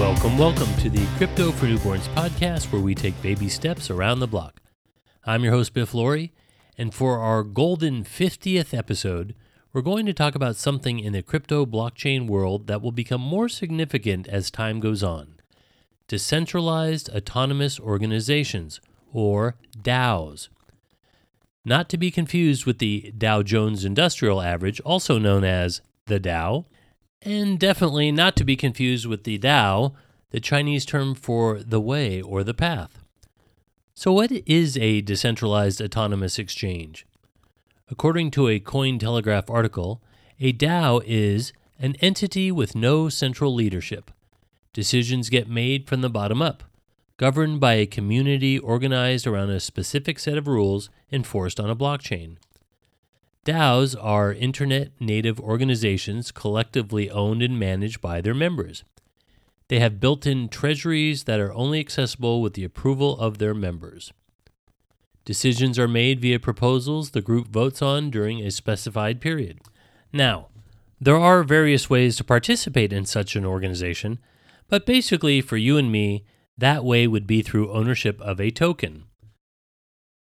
and welcome to the Crypto for Newborns podcast, where we take baby steps around the block. I'm your host, Biff Laurie, and for our golden 50th episode, we're going to talk about something in the crypto blockchain world that will become more significant as time goes on decentralized autonomous organizations, or DAOs. Not to be confused with the Dow Jones Industrial Average, also known as the Dow, and definitely not to be confused with the Dao, the Chinese term for the way or the path. So, what is a decentralized autonomous exchange? According to a Cointelegraph article, a DAO is an entity with no central leadership. Decisions get made from the bottom up, governed by a community organized around a specific set of rules enforced on a blockchain. DAOs are internet native organizations collectively owned and managed by their members. They have built in treasuries that are only accessible with the approval of their members. Decisions are made via proposals the group votes on during a specified period. Now, there are various ways to participate in such an organization, but basically, for you and me, that way would be through ownership of a token.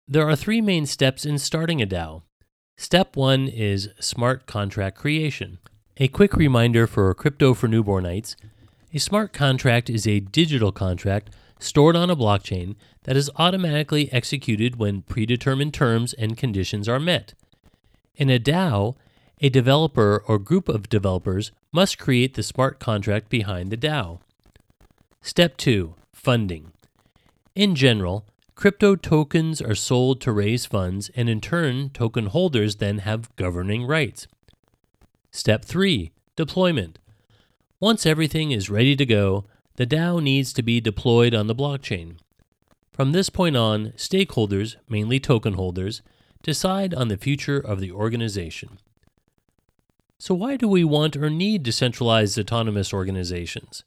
There are three main steps in starting a DAO. Step one is smart contract creation. A quick reminder for Crypto for Newbornites a smart contract is a digital contract stored on a blockchain that is automatically executed when predetermined terms and conditions are met. In a DAO, a developer or group of developers must create the smart contract behind the DAO. Step 2 Funding. In general, crypto tokens are sold to raise funds, and in turn, token holders then have governing rights. Step 3 Deployment. Once everything is ready to go, the DAO needs to be deployed on the blockchain. From this point on, stakeholders, mainly token holders, decide on the future of the organization. So, why do we want or need decentralized autonomous organizations?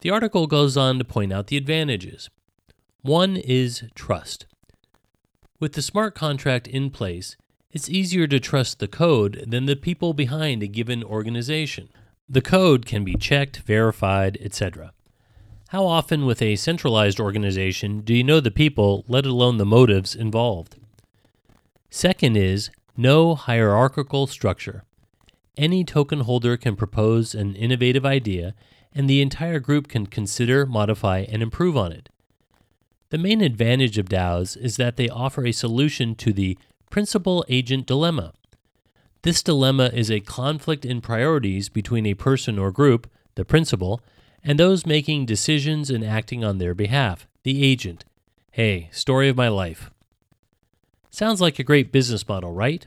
The article goes on to point out the advantages. One is trust. With the smart contract in place, it's easier to trust the code than the people behind a given organization. The code can be checked, verified, etc. How often with a centralized organization do you know the people, let alone the motives involved? Second is no hierarchical structure. Any token holder can propose an innovative idea, and the entire group can consider, modify, and improve on it. The main advantage of DAOs is that they offer a solution to the principal agent dilemma. This dilemma is a conflict in priorities between a person or group, the principal, and those making decisions and acting on their behalf, the agent. Hey, story of my life. Sounds like a great business model, right?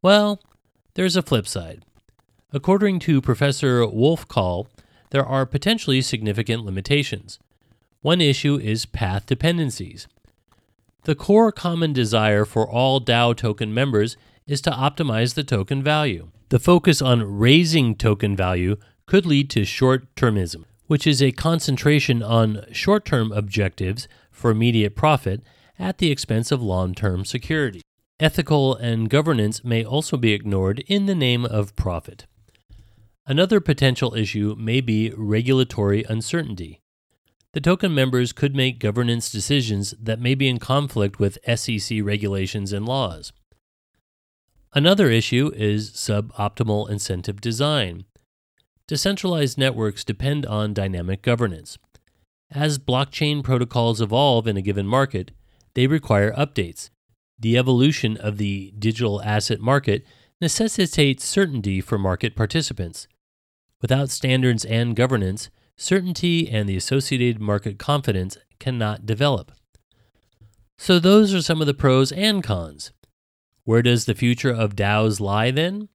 Well, there's a flip side. According to Professor Wulf Kaal, there are potentially significant limitations. One issue is path dependencies. The core common desire for all DAO token members is to optimize the token value. The focus on raising token value could lead to short termism, which is a concentration on short term objectives for immediate profit at the expense of long term security. Ethical and governance may also be ignored in the name of profit. Another potential issue may be regulatory uncertainty. The token members could make governance decisions that may be in conflict with SEC regulations and laws. Another issue is suboptimal incentive design. Decentralized networks depend on dynamic governance. As blockchain protocols evolve in a given market, they require updates. The evolution of the digital asset market necessitates certainty for market participants. Without standards and governance, certainty and the associated market confidence cannot develop. So, those are some of the pros and cons. Where does the future of DAOs lie then?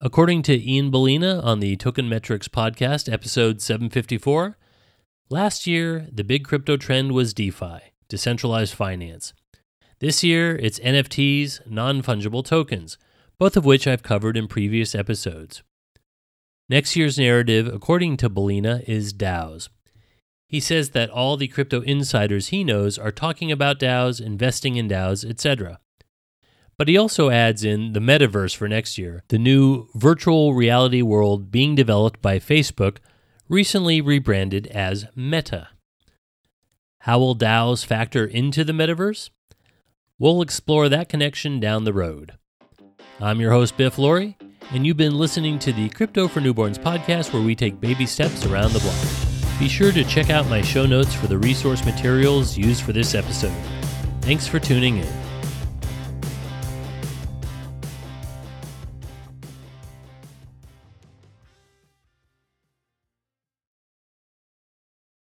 According to Ian Balina on the Token Metrics podcast, episode 754, last year the big crypto trend was DeFi, decentralized finance. This year it's NFTs, non fungible tokens, both of which I've covered in previous episodes. Next year's narrative, according to Balina, is DAOs. He says that all the crypto insiders he knows are talking about DAOs, investing in DAOs, etc. But he also adds in the metaverse for next year, the new virtual reality world being developed by Facebook, recently rebranded as Meta. How will DAOs factor into the metaverse? We'll explore that connection down the road. I'm your host, Biff Laurie, and you've been listening to the Crypto for Newborns podcast where we take baby steps around the block. Be sure to check out my show notes for the resource materials used for this episode. Thanks for tuning in.